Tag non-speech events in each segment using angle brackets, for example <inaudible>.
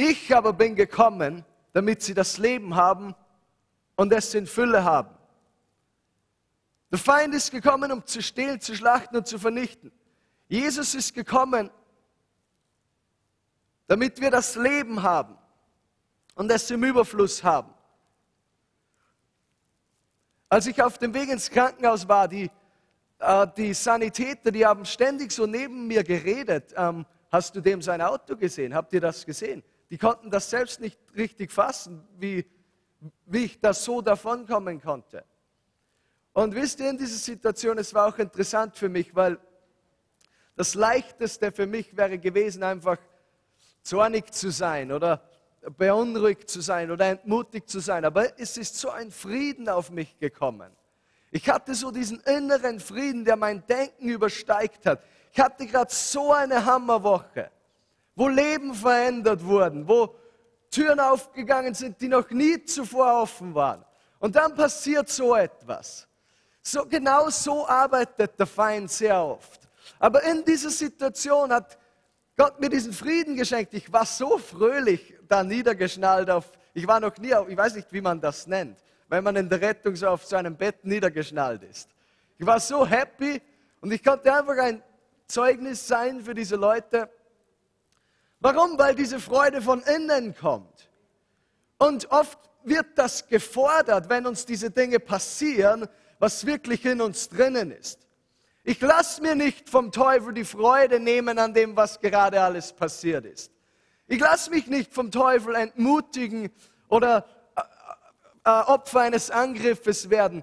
Ich aber bin gekommen, damit sie das Leben haben und es in Fülle haben. Der Feind ist gekommen, um zu stehlen, zu schlachten und zu vernichten. Jesus ist gekommen, damit wir das Leben haben und es im Überfluss haben. Als ich auf dem Weg ins Krankenhaus war, die, äh, die Sanitäter, die haben ständig so neben mir geredet. Ähm, hast du dem sein Auto gesehen? Habt ihr das gesehen? Die konnten das selbst nicht richtig fassen, wie, wie ich das so davonkommen konnte. Und wisst ihr, in dieser Situation, es war auch interessant für mich, weil das Leichteste für mich wäre gewesen, einfach zornig zu sein oder beunruhigt zu sein oder entmutigt zu sein. Aber es ist so ein Frieden auf mich gekommen. Ich hatte so diesen inneren Frieden, der mein Denken übersteigt hat. Ich hatte gerade so eine Hammerwoche, wo Leben verändert wurden, wo Türen aufgegangen sind, die noch nie zuvor offen waren. Und dann passiert so etwas. So, genau so arbeitet der Feind sehr oft. Aber in dieser Situation hat Gott mir diesen Frieden geschenkt. Ich war so fröhlich da niedergeschnallt auf, ich war noch nie, auf, ich weiß nicht, wie man das nennt, wenn man in der Rettung so auf seinem Bett niedergeschnallt ist. Ich war so happy und ich konnte einfach ein Zeugnis sein für diese Leute. Warum? Weil diese Freude von innen kommt. Und oft wird das gefordert, wenn uns diese Dinge passieren, was wirklich in uns drinnen ist. Ich lasse mir nicht vom Teufel die Freude nehmen an dem, was gerade alles passiert ist. Ich lasse mich nicht vom Teufel entmutigen oder äh, äh, Opfer eines Angriffes werden.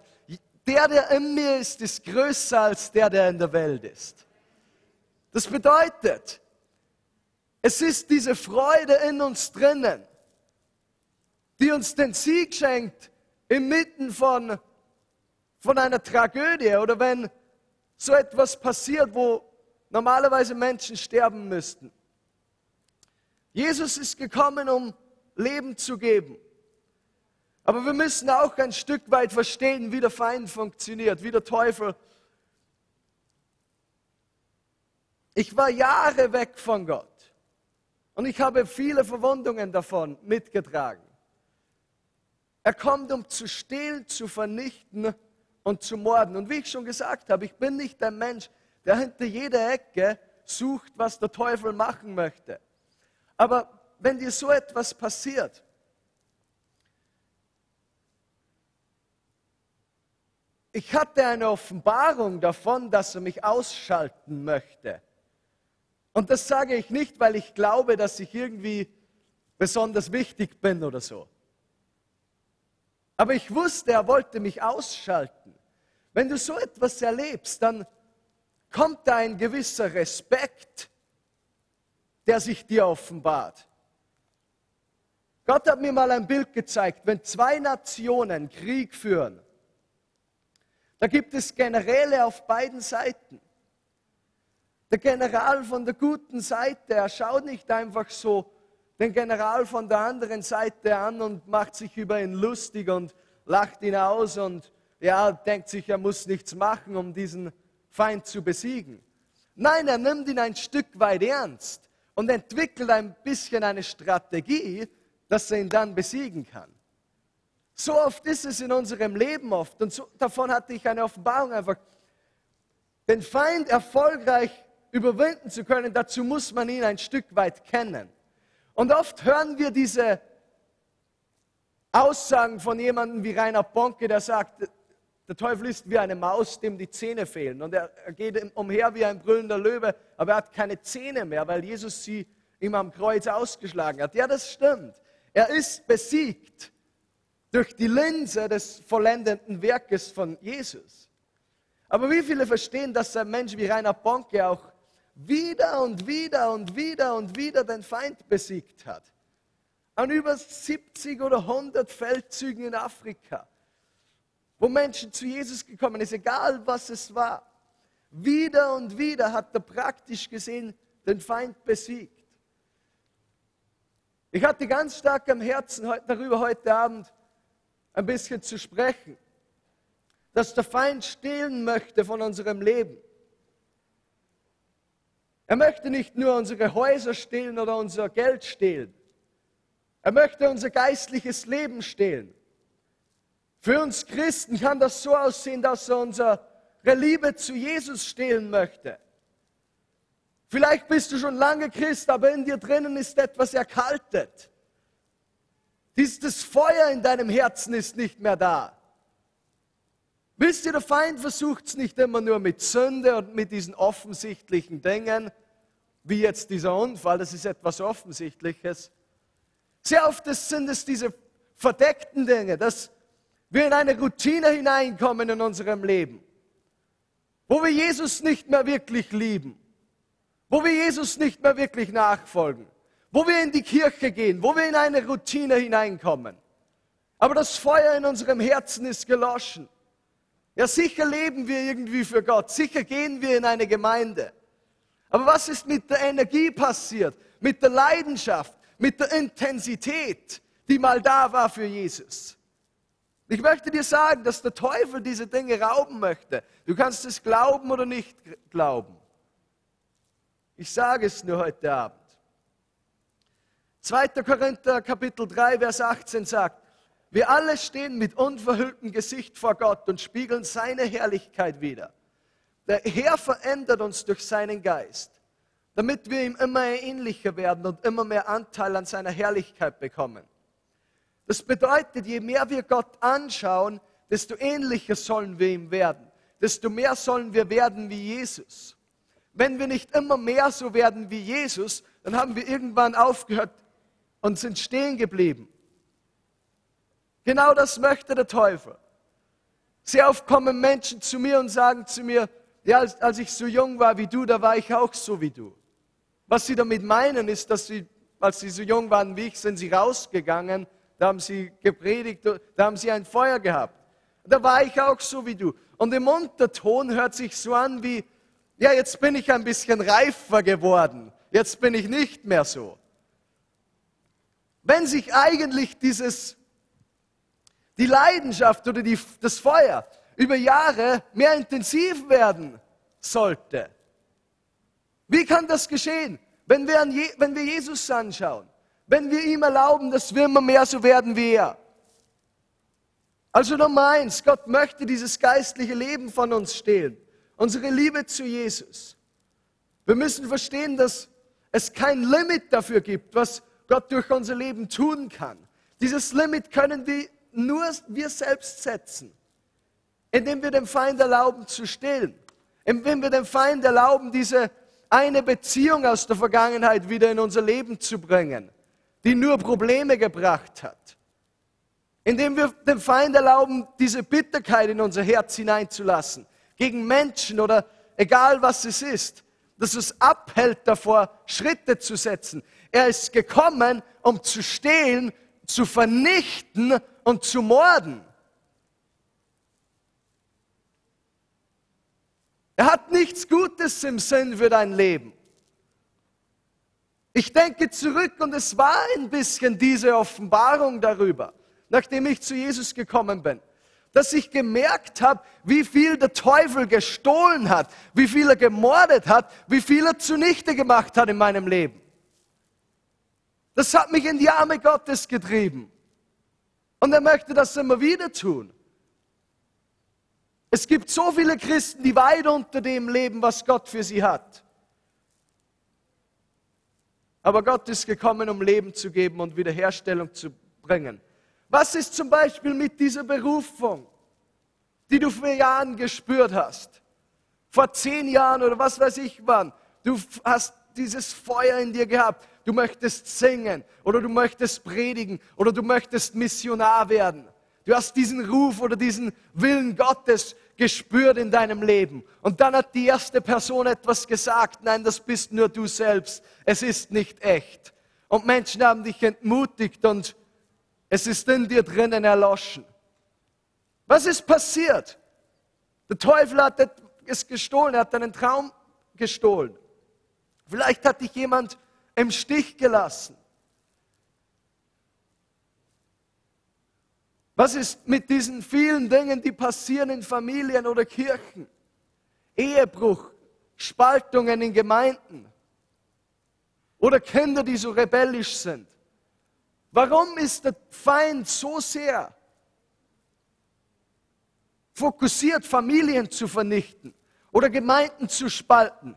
Der, der in mir ist, ist größer als der, der in der Welt ist. Das bedeutet, es ist diese Freude in uns drinnen, die uns den Sieg schenkt inmitten von von einer Tragödie oder wenn so etwas passiert, wo normalerweise Menschen sterben müssten. Jesus ist gekommen, um Leben zu geben. Aber wir müssen auch ein Stück weit verstehen, wie der Feind funktioniert, wie der Teufel. Ich war Jahre weg von Gott und ich habe viele Verwundungen davon mitgetragen. Er kommt, um zu stehlen, zu vernichten und zu morden. Und wie ich schon gesagt habe, ich bin nicht ein Mensch, der hinter jeder Ecke sucht, was der Teufel machen möchte. Aber wenn dir so etwas passiert, ich hatte eine Offenbarung davon, dass er mich ausschalten möchte. Und das sage ich nicht, weil ich glaube, dass ich irgendwie besonders wichtig bin oder so. Aber ich wusste, er wollte mich ausschalten. Wenn du so etwas erlebst, dann kommt da ein gewisser Respekt, der sich dir offenbart. Gott hat mir mal ein Bild gezeigt, wenn zwei Nationen Krieg führen, da gibt es Generäle auf beiden Seiten. Der General von der guten Seite, er schaut nicht einfach so den General von der anderen Seite an und macht sich über ihn lustig und lacht ihn aus und ja, denkt sich, er muss nichts machen, um diesen Feind zu besiegen. Nein, er nimmt ihn ein Stück weit ernst und entwickelt ein bisschen eine Strategie, dass er ihn dann besiegen kann. So oft ist es in unserem Leben oft und so, davon hatte ich eine Offenbarung einfach. Den Feind erfolgreich überwinden zu können, dazu muss man ihn ein Stück weit kennen. Und oft hören wir diese Aussagen von jemandem wie Rainer Bonke, der sagt, der Teufel ist wie eine Maus, dem die Zähne fehlen. Und er geht umher wie ein brüllender Löwe, aber er hat keine Zähne mehr, weil Jesus sie ihm am Kreuz ausgeschlagen hat. Ja, das stimmt. Er ist besiegt durch die Linse des vollendenden Werkes von Jesus. Aber wie viele verstehen, dass ein Mensch wie Rainer Bonke auch wieder und wieder und wieder und wieder den Feind besiegt hat. An über 70 oder 100 Feldzügen in Afrika, wo Menschen zu Jesus gekommen sind, egal was es war. Wieder und wieder hat er praktisch gesehen den Feind besiegt. Ich hatte ganz stark am Herzen darüber heute Abend ein bisschen zu sprechen, dass der Feind stehlen möchte von unserem Leben. Er möchte nicht nur unsere Häuser stehlen oder unser Geld stehlen. Er möchte unser geistliches Leben stehlen. Für uns Christen kann das so aussehen, dass er unsere Liebe zu Jesus stehlen möchte. Vielleicht bist du schon lange Christ, aber in dir drinnen ist etwas erkaltet. Dieses Feuer in deinem Herzen ist nicht mehr da. Wisst ihr, der Feind versucht es nicht immer nur mit Sünde und mit diesen offensichtlichen Dingen, wie jetzt dieser Unfall, das ist etwas Offensichtliches. Sehr oft sind es diese verdeckten Dinge, dass wir in eine Routine hineinkommen in unserem Leben, wo wir Jesus nicht mehr wirklich lieben, wo wir Jesus nicht mehr wirklich nachfolgen, wo wir in die Kirche gehen, wo wir in eine Routine hineinkommen. Aber das Feuer in unserem Herzen ist geloschen. Ja, sicher leben wir irgendwie für Gott, sicher gehen wir in eine Gemeinde. Aber was ist mit der Energie passiert, mit der Leidenschaft, mit der Intensität, die mal da war für Jesus? Ich möchte dir sagen, dass der Teufel diese Dinge rauben möchte. Du kannst es glauben oder nicht glauben. Ich sage es nur heute Abend. 2. Korinther Kapitel 3, Vers 18 sagt, wir alle stehen mit unverhülltem Gesicht vor Gott und spiegeln seine Herrlichkeit wider. Der Herr verändert uns durch seinen Geist, damit wir ihm immer ähnlicher werden und immer mehr Anteil an seiner Herrlichkeit bekommen. Das bedeutet, je mehr wir Gott anschauen, desto ähnlicher sollen wir ihm werden, desto mehr sollen wir werden wie Jesus. Wenn wir nicht immer mehr so werden wie Jesus, dann haben wir irgendwann aufgehört und sind stehen geblieben. Genau das möchte der Teufel. Sehr oft kommen Menschen zu mir und sagen zu mir, ja, als, als ich so jung war wie du, da war ich auch so wie du. Was sie damit meinen, ist, dass sie, als sie so jung waren wie ich, sind sie rausgegangen, da haben sie gepredigt, da haben sie ein Feuer gehabt. Da war ich auch so wie du. Und im Unterton hört sich so an wie, ja, jetzt bin ich ein bisschen reifer geworden. Jetzt bin ich nicht mehr so. Wenn sich eigentlich dieses, die Leidenschaft oder die, das Feuer über Jahre mehr intensiv werden sollte. Wie kann das geschehen? Wenn wir, Je, wenn wir Jesus anschauen, wenn wir ihm erlauben, dass wir immer mehr so werden wie er. Also Nummer eins, Gott möchte dieses geistliche Leben von uns stehlen. Unsere Liebe zu Jesus. Wir müssen verstehen, dass es kein Limit dafür gibt, was Gott durch unser Leben tun kann. Dieses Limit können wir nur wir selbst setzen indem wir dem Feind erlauben zu stillen, indem wir dem Feind erlauben, diese eine Beziehung aus der Vergangenheit wieder in unser Leben zu bringen, die nur Probleme gebracht hat. Indem wir dem Feind erlauben, diese Bitterkeit in unser Herz hineinzulassen, gegen Menschen oder egal was es ist, dass es abhält davor, Schritte zu setzen. Er ist gekommen, um zu stehlen, zu vernichten und zu morden. Er hat nichts Gutes im Sinn für dein Leben. Ich denke zurück und es war ein bisschen diese Offenbarung darüber, nachdem ich zu Jesus gekommen bin, dass ich gemerkt habe, wie viel der Teufel gestohlen hat, wie viel er gemordet hat, wie viel er zunichte gemacht hat in meinem Leben. Das hat mich in die Arme Gottes getrieben. Und er möchte das immer wieder tun. Es gibt so viele Christen, die weit unter dem leben, was Gott für sie hat. Aber Gott ist gekommen, um Leben zu geben und Wiederherstellung zu bringen. Was ist zum Beispiel mit dieser Berufung, die du vor Jahren gespürt hast? Vor zehn Jahren oder was weiß ich wann. Du hast dieses Feuer in dir gehabt. Du möchtest singen oder du möchtest predigen oder du möchtest Missionar werden. Du hast diesen Ruf oder diesen Willen Gottes gespürt in deinem Leben. Und dann hat die erste Person etwas gesagt, nein, das bist nur du selbst. Es ist nicht echt. Und Menschen haben dich entmutigt und es ist in dir drinnen erloschen. Was ist passiert? Der Teufel hat es gestohlen, er hat deinen Traum gestohlen. Vielleicht hat dich jemand im Stich gelassen. Was ist mit diesen vielen Dingen, die passieren in Familien oder Kirchen? Ehebruch, Spaltungen in Gemeinden oder Kinder, die so rebellisch sind. Warum ist der Feind so sehr fokussiert, Familien zu vernichten oder Gemeinden zu spalten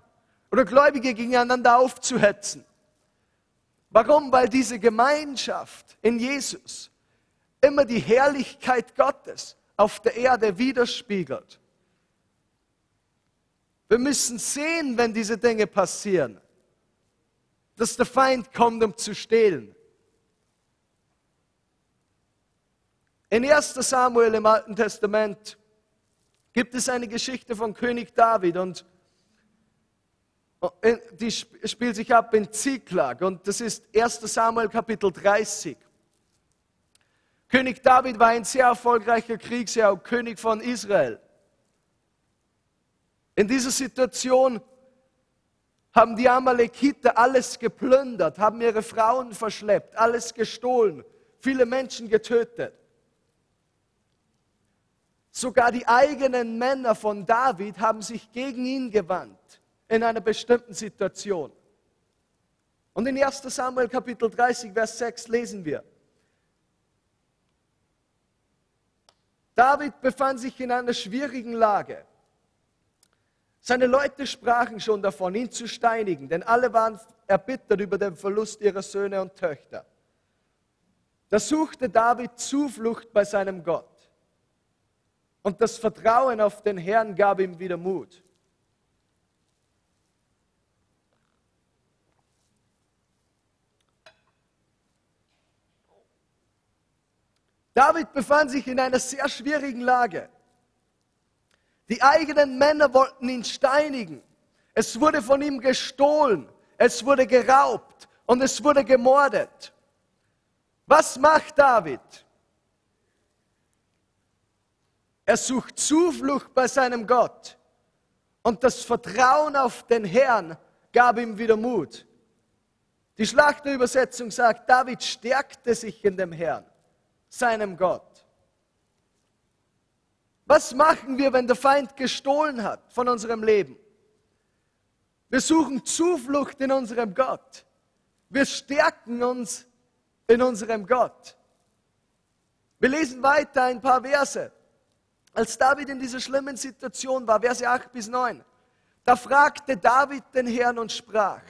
oder Gläubige gegeneinander aufzuhetzen? Warum? Weil diese Gemeinschaft in Jesus immer die Herrlichkeit Gottes auf der Erde widerspiegelt. Wir müssen sehen, wenn diese Dinge passieren, dass der Feind kommt, um zu stehlen. In 1 Samuel im Alten Testament gibt es eine Geschichte von König David und die spielt sich ab in Ziklag und das ist 1 Samuel Kapitel 30. König David war ein sehr erfolgreicher Kriegsherr und König von Israel. In dieser Situation haben die Amalekiter alles geplündert, haben ihre Frauen verschleppt, alles gestohlen, viele Menschen getötet. Sogar die eigenen Männer von David haben sich gegen ihn gewandt in einer bestimmten Situation. Und in 1 Samuel Kapitel 30, Vers 6 lesen wir, David befand sich in einer schwierigen Lage. Seine Leute sprachen schon davon, ihn zu steinigen, denn alle waren erbittert über den Verlust ihrer Söhne und Töchter. Da suchte David Zuflucht bei seinem Gott. Und das Vertrauen auf den Herrn gab ihm wieder Mut. David befand sich in einer sehr schwierigen Lage. Die eigenen Männer wollten ihn steinigen. Es wurde von ihm gestohlen, es wurde geraubt und es wurde gemordet. Was macht David? Er sucht Zuflucht bei seinem Gott und das Vertrauen auf den Herrn gab ihm wieder Mut. Die Schlachterübersetzung sagt, David stärkte sich in dem Herrn, seinem Gott. Was machen wir, wenn der Feind gestohlen hat von unserem Leben? Wir suchen Zuflucht in unserem Gott. Wir stärken uns in unserem Gott. Wir lesen weiter ein paar Verse. Als David in dieser schlimmen Situation war, Verse 8 bis 9, da fragte David den Herrn und sprach,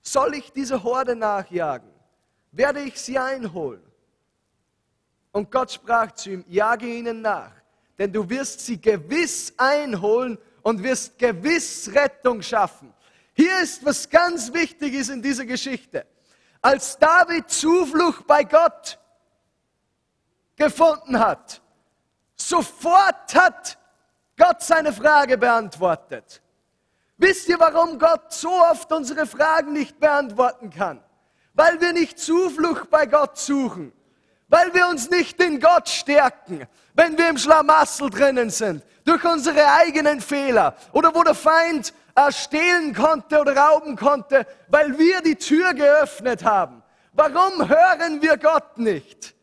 soll ich diese Horde nachjagen? Werde ich sie einholen? Und Gott sprach zu ihm, jage ihnen nach denn du wirst sie gewiss einholen und wirst gewiss Rettung schaffen. Hier ist was ganz Wichtiges in dieser Geschichte. Als David Zuflucht bei Gott gefunden hat, sofort hat Gott seine Frage beantwortet. Wisst ihr, warum Gott so oft unsere Fragen nicht beantworten kann? Weil wir nicht Zuflucht bei Gott suchen weil wir uns nicht in Gott stärken, wenn wir im Schlamassel drinnen sind, durch unsere eigenen Fehler oder wo der Feind äh, stehlen konnte oder rauben konnte, weil wir die Tür geöffnet haben. Warum hören wir Gott nicht?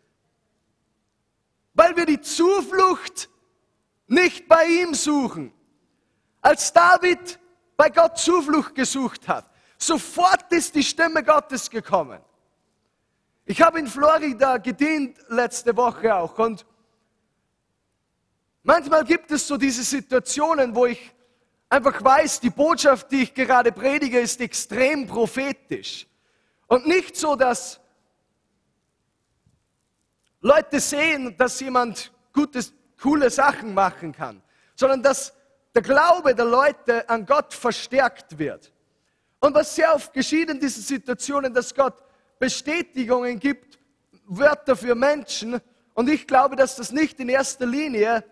Weil wir die Zuflucht nicht bei ihm suchen. Als David bei Gott Zuflucht gesucht hat, sofort ist die Stimme Gottes gekommen. Ich habe in Florida gedient letzte Woche auch und manchmal gibt es so diese Situationen, wo ich einfach weiß, die Botschaft, die ich gerade predige, ist extrem prophetisch. Und nicht so, dass Leute sehen, dass jemand gutes, coole Sachen machen kann, sondern dass der Glaube der Leute an Gott verstärkt wird. Und was sehr oft geschieht in diesen Situationen, dass Gott Bestätigungen gibt, Wörter für Menschen. Und ich glaube, dass das nicht in erster Linie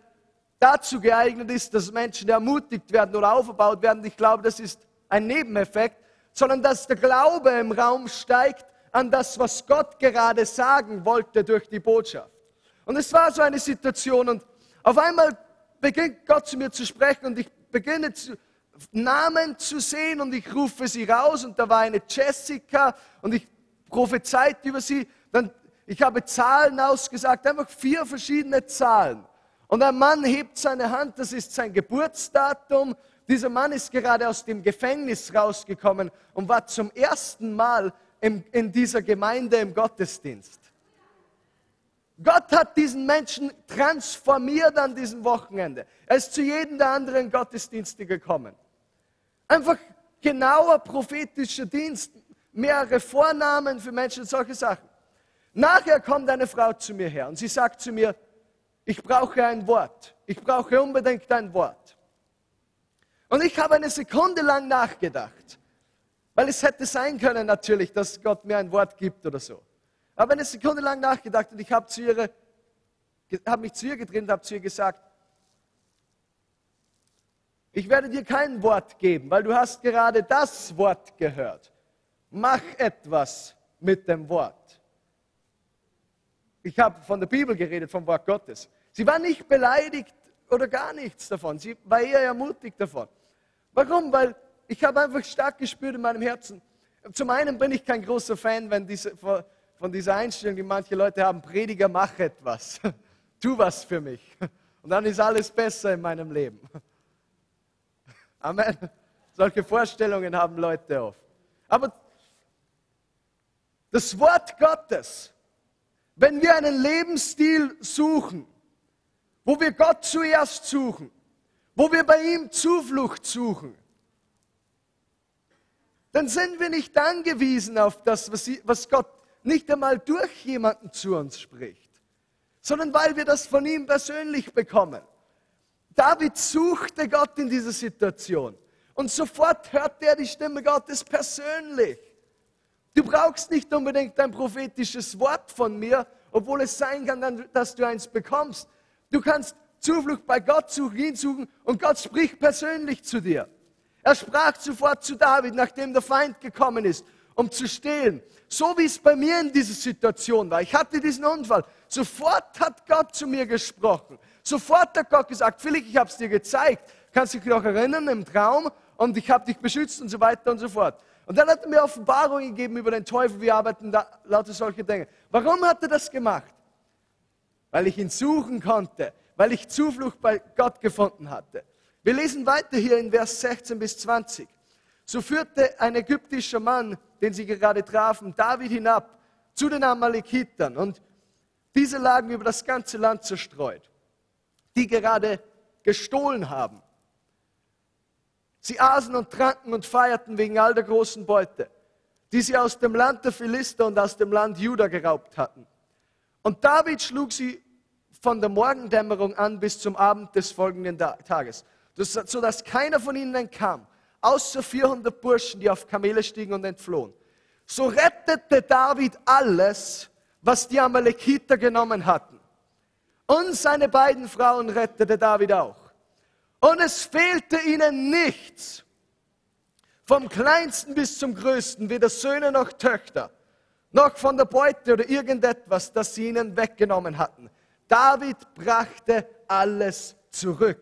dazu geeignet ist, dass Menschen ermutigt werden oder aufgebaut werden. Ich glaube, das ist ein Nebeneffekt, sondern dass der Glaube im Raum steigt an das, was Gott gerade sagen wollte durch die Botschaft. Und es war so eine Situation und auf einmal beginnt Gott zu mir zu sprechen und ich beginne zu, Namen zu sehen und ich rufe sie raus und da war eine Jessica und ich prophezeit über sie. Dann, ich habe Zahlen ausgesagt, einfach vier verschiedene Zahlen. Und ein Mann hebt seine Hand, das ist sein Geburtsdatum. Dieser Mann ist gerade aus dem Gefängnis rausgekommen und war zum ersten Mal in, in dieser Gemeinde im Gottesdienst. Gott hat diesen Menschen transformiert an diesem Wochenende. Er ist zu jedem der anderen Gottesdienste gekommen. Einfach genauer prophetischer Dienst, mehrere Vornamen für Menschen, solche Sachen. Nachher kommt eine Frau zu mir her und sie sagt zu mir, ich brauche ein Wort. Ich brauche unbedingt ein Wort. Und ich habe eine Sekunde lang nachgedacht, weil es hätte sein können natürlich, dass Gott mir ein Wort gibt oder so. Aber eine Sekunde lang nachgedacht und ich habe, zu ihre, habe mich zu ihr gedreht und habe zu ihr gesagt, ich werde dir kein Wort geben, weil du hast gerade das Wort gehört. Mach etwas mit dem Wort. Ich habe von der Bibel geredet, vom Wort Gottes. Sie war nicht beleidigt oder gar nichts davon. Sie war eher ermutigt davon. Warum? Weil ich habe einfach stark gespürt in meinem Herzen. Zum einen bin ich kein großer Fan wenn diese, von dieser Einstellung, die manche Leute haben, Prediger, mach etwas. <laughs> Tu was für mich. Und dann ist alles besser in meinem Leben. <laughs> Amen. Solche Vorstellungen haben Leute oft. Aber das Wort Gottes, wenn wir einen Lebensstil suchen, wo wir Gott zuerst suchen, wo wir bei ihm Zuflucht suchen, dann sind wir nicht angewiesen auf das, was Gott nicht einmal durch jemanden zu uns spricht, sondern weil wir das von ihm persönlich bekommen. David suchte Gott in dieser Situation und sofort hörte er die Stimme Gottes persönlich. Du brauchst nicht unbedingt ein prophetisches Wort von mir, obwohl es sein kann, dass du eins bekommst. Du kannst Zuflucht bei Gott suchen, ihn suchen und Gott spricht persönlich zu dir. Er sprach sofort zu David, nachdem der Feind gekommen ist, um zu stehlen. So wie es bei mir in dieser Situation war. Ich hatte diesen Unfall. Sofort hat Gott zu mir gesprochen. Sofort hat Gott gesagt, Philipp, ich habe es dir gezeigt. Kannst du dich noch erinnern im Traum? Und ich habe dich beschützt und so weiter und so fort. Und dann hat er mir Offenbarungen gegeben über den Teufel. Wir arbeiten da lauter solche Dinge. Warum hat er das gemacht? Weil ich ihn suchen konnte. Weil ich Zuflucht bei Gott gefunden hatte. Wir lesen weiter hier in Vers 16 bis 20. So führte ein ägyptischer Mann, den sie gerade trafen, David hinab zu den Amalekitern. Und diese lagen über das ganze Land zerstreut die gerade gestohlen haben. Sie aßen und tranken und feierten wegen all der großen Beute, die sie aus dem Land der Philister und aus dem Land Juda geraubt hatten. Und David schlug sie von der Morgendämmerung an bis zum Abend des folgenden Tages, sodass keiner von ihnen entkam, außer 400 Burschen, die auf Kamele stiegen und entflohen. So rettete David alles, was die Amalekiter genommen hatten und seine beiden Frauen rettete David auch. Und es fehlte ihnen nichts. Vom kleinsten bis zum größten, weder Söhne noch Töchter, noch von der Beute oder irgendetwas, das sie ihnen weggenommen hatten. David brachte alles zurück.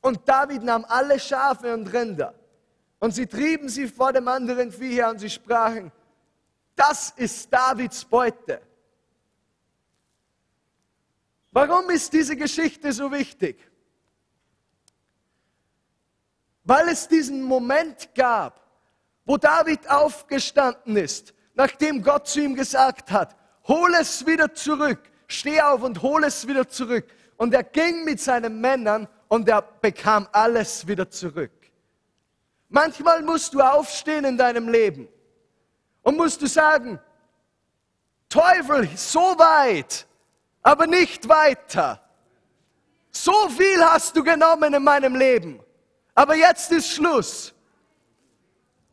Und David nahm alle Schafe und Rinder und sie trieben sie vor dem anderen Vieh her und sie sprachen, das ist Davids Beute. Warum ist diese Geschichte so wichtig? Weil es diesen Moment gab, wo David aufgestanden ist, nachdem Gott zu ihm gesagt hat, hol es wieder zurück, steh auf und hol es wieder zurück. Und er ging mit seinen Männern und er bekam alles wieder zurück. Manchmal musst du aufstehen in deinem Leben und musst du sagen, Teufel, so weit, aber nicht weiter. So viel hast du genommen in meinem Leben, aber jetzt ist Schluss.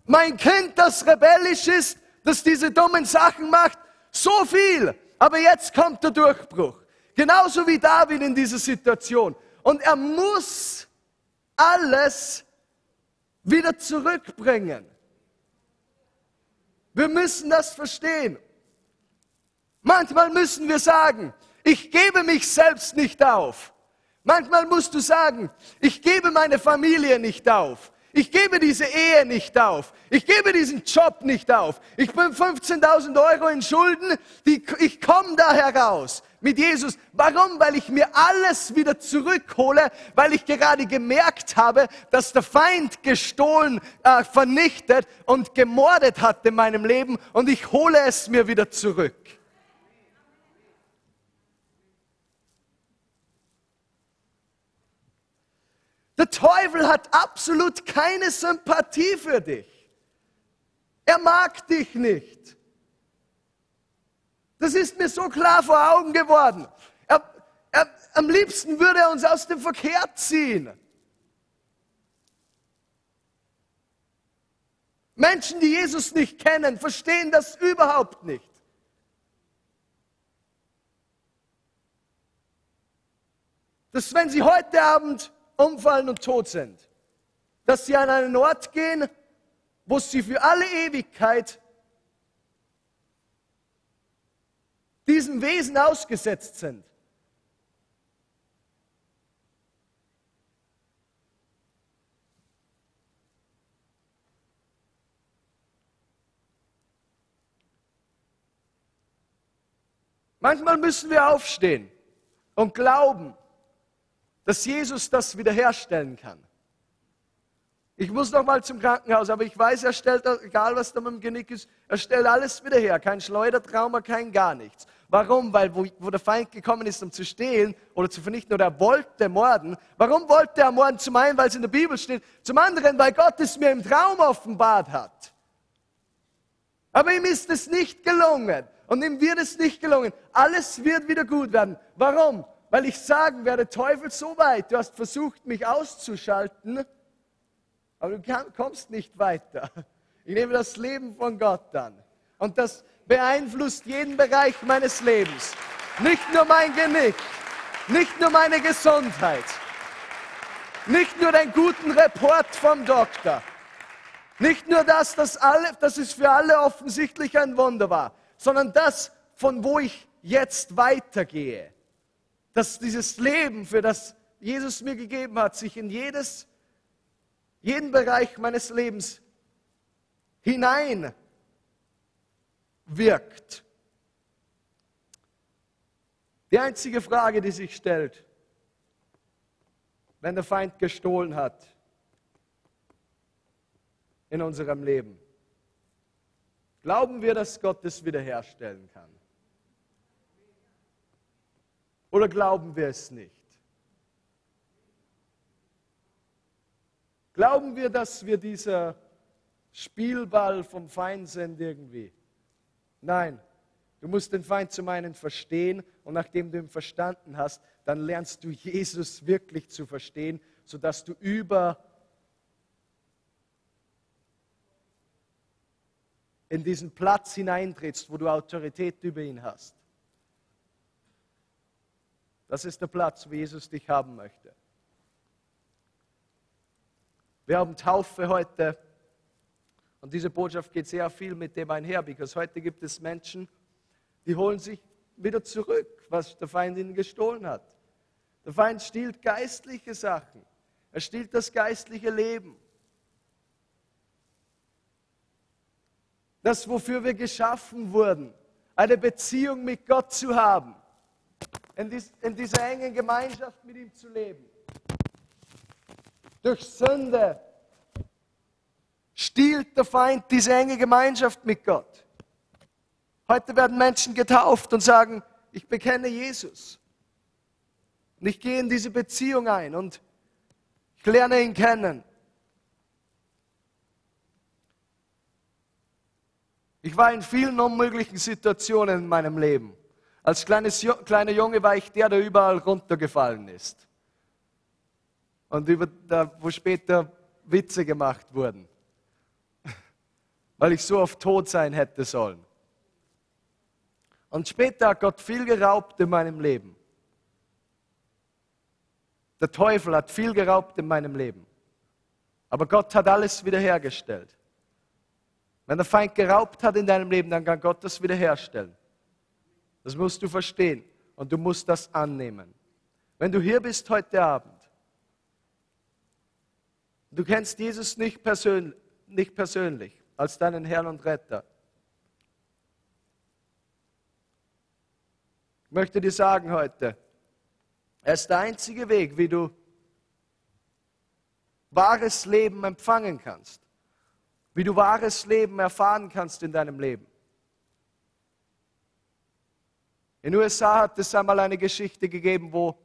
Mein Kind, das rebellisch ist, das diese dummen Sachen macht, so viel, aber jetzt kommt der Durchbruch. Genauso wie David in dieser Situation. Und er muss alles wieder zurückbringen. Wir müssen das verstehen. Manchmal müssen wir sagen, ich gebe mich selbst nicht auf. Manchmal musst du sagen, ich gebe meine Familie nicht auf. Ich gebe diese Ehe nicht auf. Ich gebe diesen Job nicht auf. Ich bin 15.000 Euro in Schulden. Die, ich komme da heraus mit Jesus. Warum? Weil ich mir alles wieder zurückhole, weil ich gerade gemerkt habe, dass der Feind gestohlen, äh, vernichtet und gemordet hat in meinem Leben und ich hole es mir wieder zurück. Der Teufel hat absolut keine Sympathie für dich. Er mag dich nicht. Das ist mir so klar vor Augen geworden. Er, er, am liebsten würde er uns aus dem Verkehr ziehen. Menschen, die Jesus nicht kennen, verstehen das überhaupt nicht. Dass wenn sie heute Abend umfallen und tot sind, dass sie an einen Ort gehen, wo sie für alle Ewigkeit diesem Wesen ausgesetzt sind. Manchmal müssen wir aufstehen und glauben, dass Jesus das wiederherstellen kann. Ich muss noch mal zum Krankenhaus, aber ich weiß, er stellt, egal was da mit dem Genick ist, er stellt alles wieder her. Kein Schleudertrauma, kein gar nichts. Warum? Weil wo, wo, der Feind gekommen ist, um zu stehlen oder zu vernichten oder er wollte morden. Warum wollte er morden? Zum einen, weil es in der Bibel steht. Zum anderen, weil Gott es mir im Traum offenbart hat. Aber ihm ist es nicht gelungen. Und ihm wird es nicht gelungen. Alles wird wieder gut werden. Warum? Weil ich sagen werde, Teufel, so weit, du hast versucht, mich auszuschalten, aber du kommst nicht weiter. Ich nehme das Leben von Gott an. Und das beeinflusst jeden Bereich meines Lebens. Nicht nur mein Genick, nicht nur meine Gesundheit, nicht nur den guten Report vom Doktor, nicht nur das, dass, alle, dass es für alle offensichtlich ein Wunder war, sondern das, von wo ich jetzt weitergehe dass dieses Leben, für das Jesus mir gegeben hat, sich in jedes, jeden Bereich meines Lebens hinein wirkt. Die einzige Frage, die sich stellt, wenn der Feind gestohlen hat in unserem Leben, glauben wir, dass Gott es wiederherstellen kann? Oder glauben wir es nicht? Glauben wir, dass wir dieser Spielball vom Feind sind irgendwie? Nein, du musst den Feind zum einen verstehen und nachdem du ihn verstanden hast, dann lernst du Jesus wirklich zu verstehen, sodass du über in diesen Platz hineintrittst, wo du Autorität über ihn hast. Das ist der Platz, wo Jesus dich haben möchte. Wir haben Taufe heute und diese Botschaft geht sehr viel mit dem einher, because heute gibt es Menschen, die holen sich wieder zurück, was der Feind ihnen gestohlen hat. Der Feind stiehlt geistliche Sachen. Er stiehlt das geistliche Leben. Das, wofür wir geschaffen wurden, eine Beziehung mit Gott zu haben in, dies, in dieser engen Gemeinschaft mit ihm zu leben. Durch Sünde stiehlt der Feind diese enge Gemeinschaft mit Gott. Heute werden Menschen getauft und sagen, ich bekenne Jesus. Und ich gehe in diese Beziehung ein und ich lerne ihn kennen. Ich war in vielen unmöglichen Situationen in meinem Leben. Als kleines, kleiner Junge war ich der, der überall runtergefallen ist. Und über, da, wo später Witze gemacht wurden, <laughs> weil ich so oft tot sein hätte sollen. Und später hat Gott viel geraubt in meinem Leben. Der Teufel hat viel geraubt in meinem Leben. Aber Gott hat alles wiederhergestellt. Wenn der Feind geraubt hat in deinem Leben, dann kann Gott das wiederherstellen. Das musst du verstehen und du musst das annehmen. Wenn du hier bist heute Abend, du kennst Jesus nicht, persönlich, nicht persönlich als deinen Herrn und Retter. Ich möchte dir sagen heute, er ist der einzige Weg, wie du wahres Leben empfangen kannst, wie du wahres Leben erfahren kannst in deinem Leben. In den USA hat es einmal eine Geschichte gegeben, wo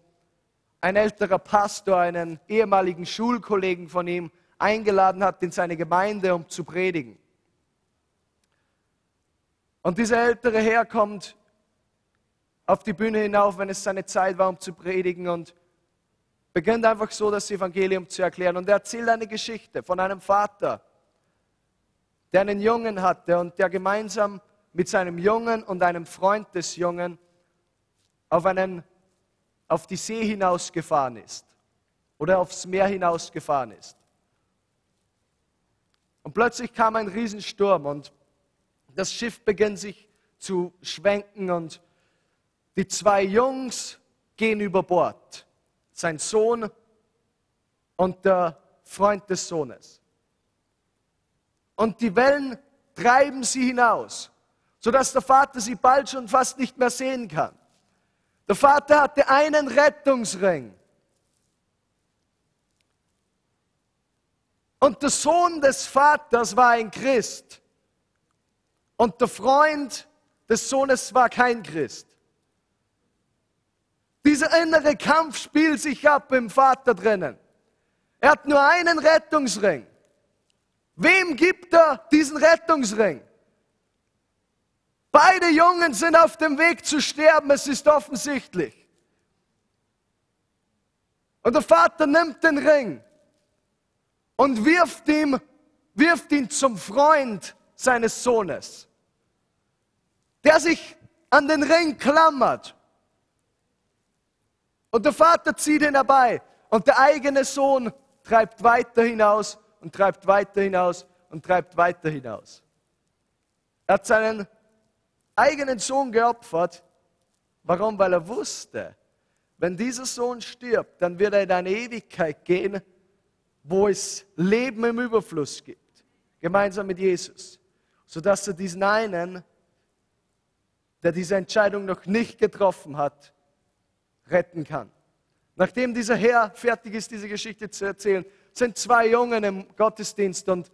ein älterer Pastor einen ehemaligen Schulkollegen von ihm eingeladen hat in seine Gemeinde, um zu predigen. Und dieser ältere Herr kommt auf die Bühne hinauf, wenn es seine Zeit war, um zu predigen und beginnt einfach so das Evangelium zu erklären. Und er erzählt eine Geschichte von einem Vater, der einen Jungen hatte und der gemeinsam mit seinem Jungen und einem Freund des Jungen auf, einen, auf die See hinausgefahren ist oder aufs Meer hinausgefahren ist. Und plötzlich kam ein Riesensturm und das Schiff beginnt sich zu schwenken und die zwei Jungs gehen über Bord. Sein Sohn und der Freund des Sohnes. Und die Wellen treiben sie hinaus, sodass der Vater sie bald schon fast nicht mehr sehen kann. Der Vater hatte einen Rettungsring. Und der Sohn des Vaters war ein Christ. Und der Freund des Sohnes war kein Christ. Dieser innere Kampf spielt sich ab im Vater drinnen. Er hat nur einen Rettungsring. Wem gibt er diesen Rettungsring? Beide Jungen sind auf dem Weg zu sterben, es ist offensichtlich. Und der Vater nimmt den Ring und wirft, ihm, wirft ihn zum Freund seines Sohnes, der sich an den Ring klammert. Und der Vater zieht ihn herbei und der eigene Sohn treibt weiter hinaus und treibt weiter hinaus und treibt weiter hinaus. Er hat seinen eigenen Sohn geopfert. Warum? Weil er wusste, wenn dieser Sohn stirbt, dann wird er in eine Ewigkeit gehen, wo es Leben im Überfluss gibt, gemeinsam mit Jesus sodass er diesen einen, der diese Entscheidung noch nicht getroffen hat, retten kann. Nachdem dieser Herr fertig ist, diese Geschichte zu erzählen, sind zwei Jungen im Gottesdienst und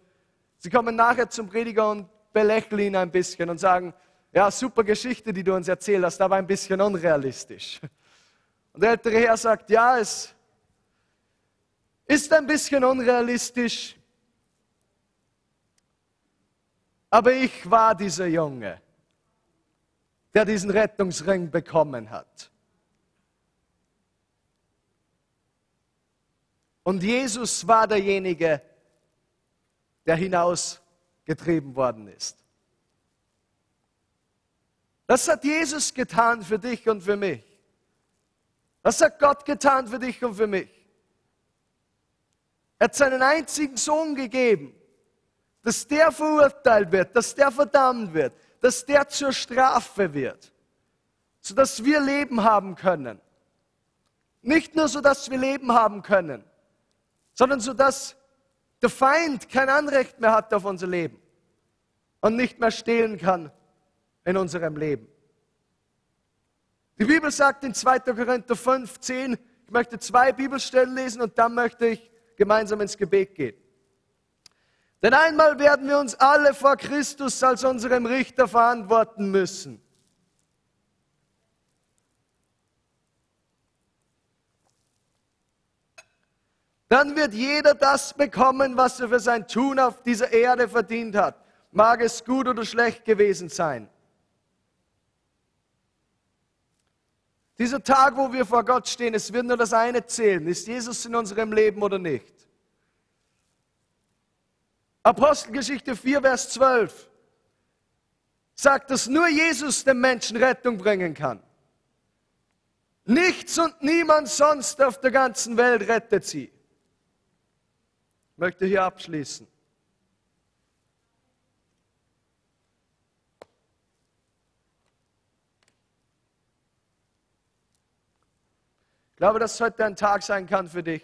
sie kommen nachher zum Prediger und belächeln ihn ein bisschen und sagen, ja, super Geschichte, die du uns erzählt hast, aber ein bisschen unrealistisch. Und der ältere Herr sagt, ja, es ist ein bisschen unrealistisch, Aber ich war dieser Junge, der diesen Rettungsring bekommen hat. Und Jesus war derjenige, der hinausgetrieben worden ist. Das hat Jesus getan für dich und für mich. Das hat Gott getan für dich und für mich. Er hat seinen einzigen Sohn gegeben, dass der verurteilt wird, dass der verdammt wird, dass der zur Strafe wird, sodass wir Leben haben können. Nicht nur so, dass wir Leben haben können, sondern so, dass der Feind kein Anrecht mehr hat auf unser Leben und nicht mehr stehlen kann in unserem Leben. Die Bibel sagt in 2. Korinther 5, 10, ich möchte zwei Bibelstellen lesen und dann möchte ich gemeinsam ins Gebet gehen. Denn einmal werden wir uns alle vor Christus als unserem Richter verantworten müssen. Dann wird jeder das bekommen, was er für sein Tun auf dieser Erde verdient hat. Mag es gut oder schlecht gewesen sein. Dieser Tag, wo wir vor Gott stehen, es wird nur das eine zählen. Ist Jesus in unserem Leben oder nicht? Apostelgeschichte 4, Vers 12 sagt, dass nur Jesus dem Menschen Rettung bringen kann. Nichts und niemand sonst auf der ganzen Welt rettet sie. Ich möchte hier abschließen. Glaube, dass heute ein Tag sein kann für dich,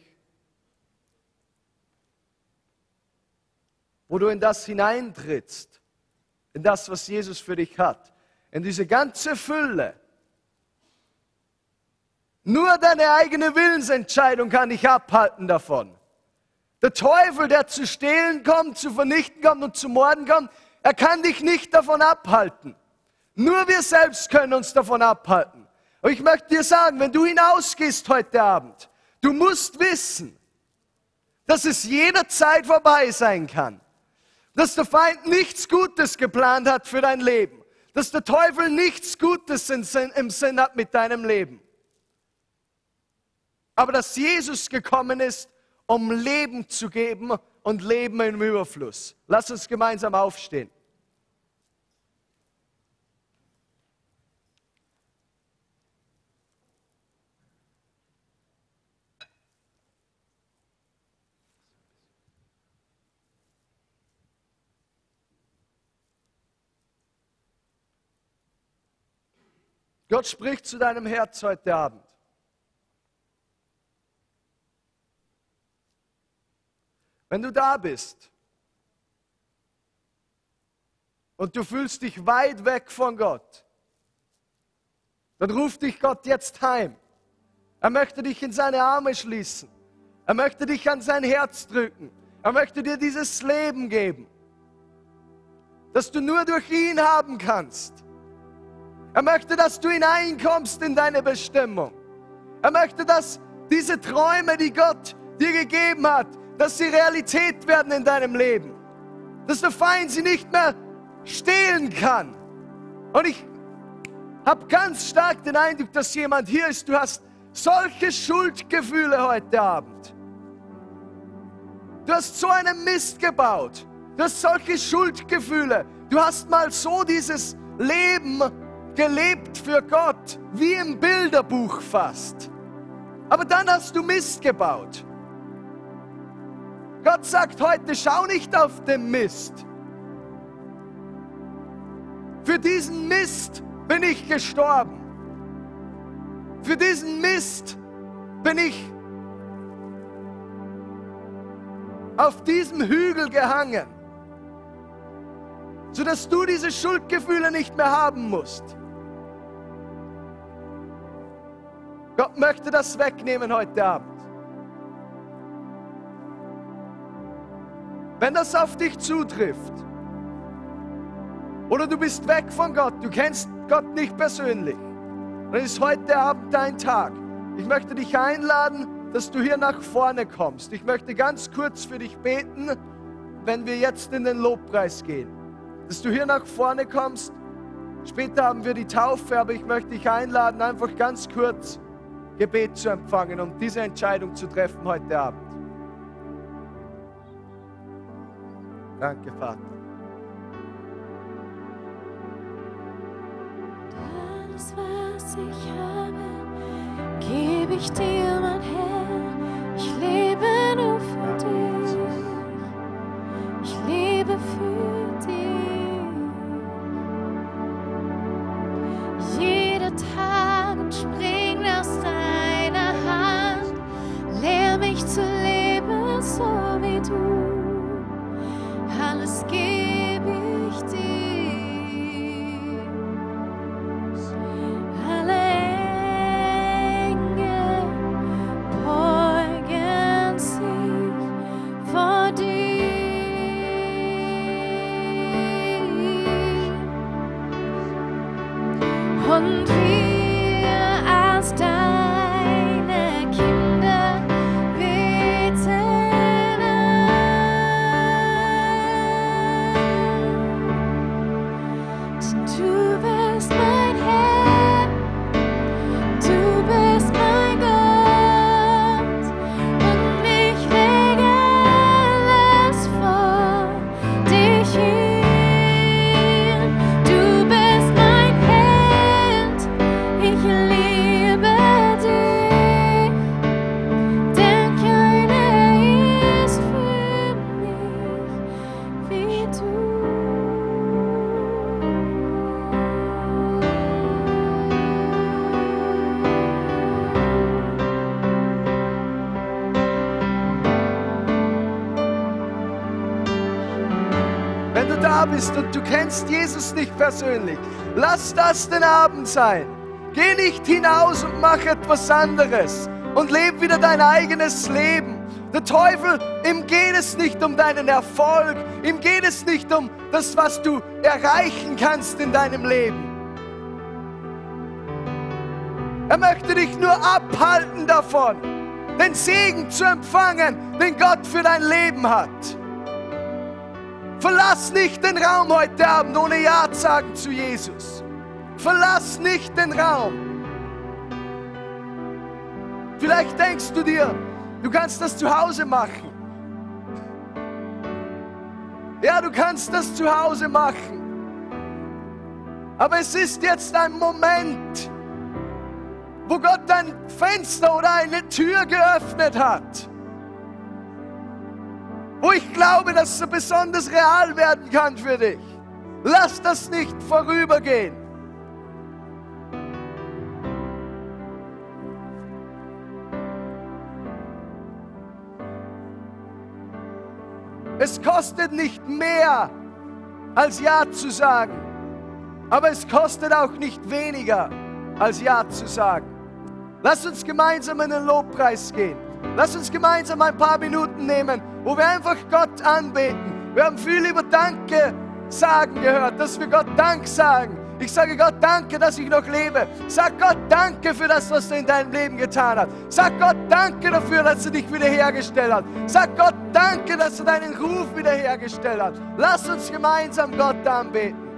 wo du in das hineintrittst, in das, was Jesus für dich hat, in diese ganze Fülle. Nur deine eigene Willensentscheidung kann dich abhalten davon. Der Teufel, der zu stehlen kommt, zu vernichten kommt und zu morden kommt, er kann dich nicht davon abhalten. Nur wir selbst können uns davon abhalten. Und ich möchte dir sagen, wenn du hinausgehst heute Abend, Du musst wissen, dass es jederzeit vorbei sein kann. Dass der Feind nichts Gutes geplant hat für dein Leben. Dass der Teufel nichts Gutes im Sinn hat mit deinem Leben. Aber dass Jesus gekommen ist, um Leben zu geben und Leben im Überfluss. Lass uns gemeinsam aufstehen. Gott spricht zu deinem Herz heute Abend. Wenn du da bist und du fühlst dich weit weg von Gott, dann ruft dich Gott jetzt heim. Er möchte dich in seine Arme schließen. Er möchte dich an sein Herz drücken. Er möchte dir dieses Leben geben, das du nur durch ihn haben kannst. Er möchte, dass du hineinkommst in deine Bestimmung. Er möchte, dass diese Träume, die Gott dir gegeben hat, dass sie Realität werden in deinem Leben. Dass der Feind sie nicht mehr stehlen kann. Und ich habe ganz stark den Eindruck, dass jemand hier ist, du hast solche Schuldgefühle heute Abend. Du hast so einen Mist gebaut. Du hast solche Schuldgefühle. Du hast mal so dieses Leben gelebt für Gott, wie im Bilderbuch fast. Aber dann hast du Mist gebaut. Gott sagt heute, schau nicht auf den Mist. Für diesen Mist bin ich gestorben. Für diesen Mist bin ich auf diesem Hügel gehangen, sodass du diese Schuldgefühle nicht mehr haben musst. Gott möchte das wegnehmen heute Abend. Wenn das auf dich zutrifft, oder du bist weg von Gott, du kennst Gott nicht persönlich, dann ist heute Abend dein Tag. Ich möchte dich einladen, dass du hier nach vorne kommst. Ich möchte ganz kurz für dich beten, wenn wir jetzt in den Lobpreis gehen. Dass du hier nach vorne kommst. Später haben wir die Taufe, aber ich möchte dich einladen, einfach ganz kurz Gebet zu empfangen und diese Entscheidung zu treffen heute Abend. Danke, Vater. Alles, was ich habe, gebe ich dir, mein Herr. Ich lebe nur für dich. Ich lebe bist und du kennst Jesus nicht persönlich, lass das den Abend sein. Geh nicht hinaus und mach etwas anderes und leb wieder dein eigenes Leben. Der Teufel, ihm geht es nicht um deinen Erfolg, ihm geht es nicht um das, was du erreichen kannst in deinem Leben. Er möchte dich nur abhalten davon, den Segen zu empfangen, den Gott für dein Leben hat. Verlass nicht den Raum heute Abend, ohne Ja sagen zu Jesus. Verlass nicht den Raum. Vielleicht denkst du dir, du kannst das zu Hause machen. Ja, du kannst das zu Hause machen. Aber es ist jetzt ein Moment, wo Gott ein Fenster oder eine Tür geöffnet hat. Wo ich glaube, dass es besonders real werden kann für dich. Lass das nicht vorübergehen. Es kostet nicht mehr, als Ja zu sagen. Aber es kostet auch nicht weniger, als Ja zu sagen. Lass uns gemeinsam in den Lobpreis gehen. Lass uns gemeinsam ein paar Minuten nehmen, wo wir einfach Gott anbeten. Wir haben viel über Danke sagen gehört, dass wir Gott Dank sagen. Ich sage Gott danke, dass ich noch lebe. Sag Gott danke für das, was er in deinem Leben getan hat. Sag Gott danke dafür, dass er dich wiederhergestellt hat. Sag Gott danke, dass er deinen Ruf wiederhergestellt hat. Lass uns gemeinsam Gott anbeten.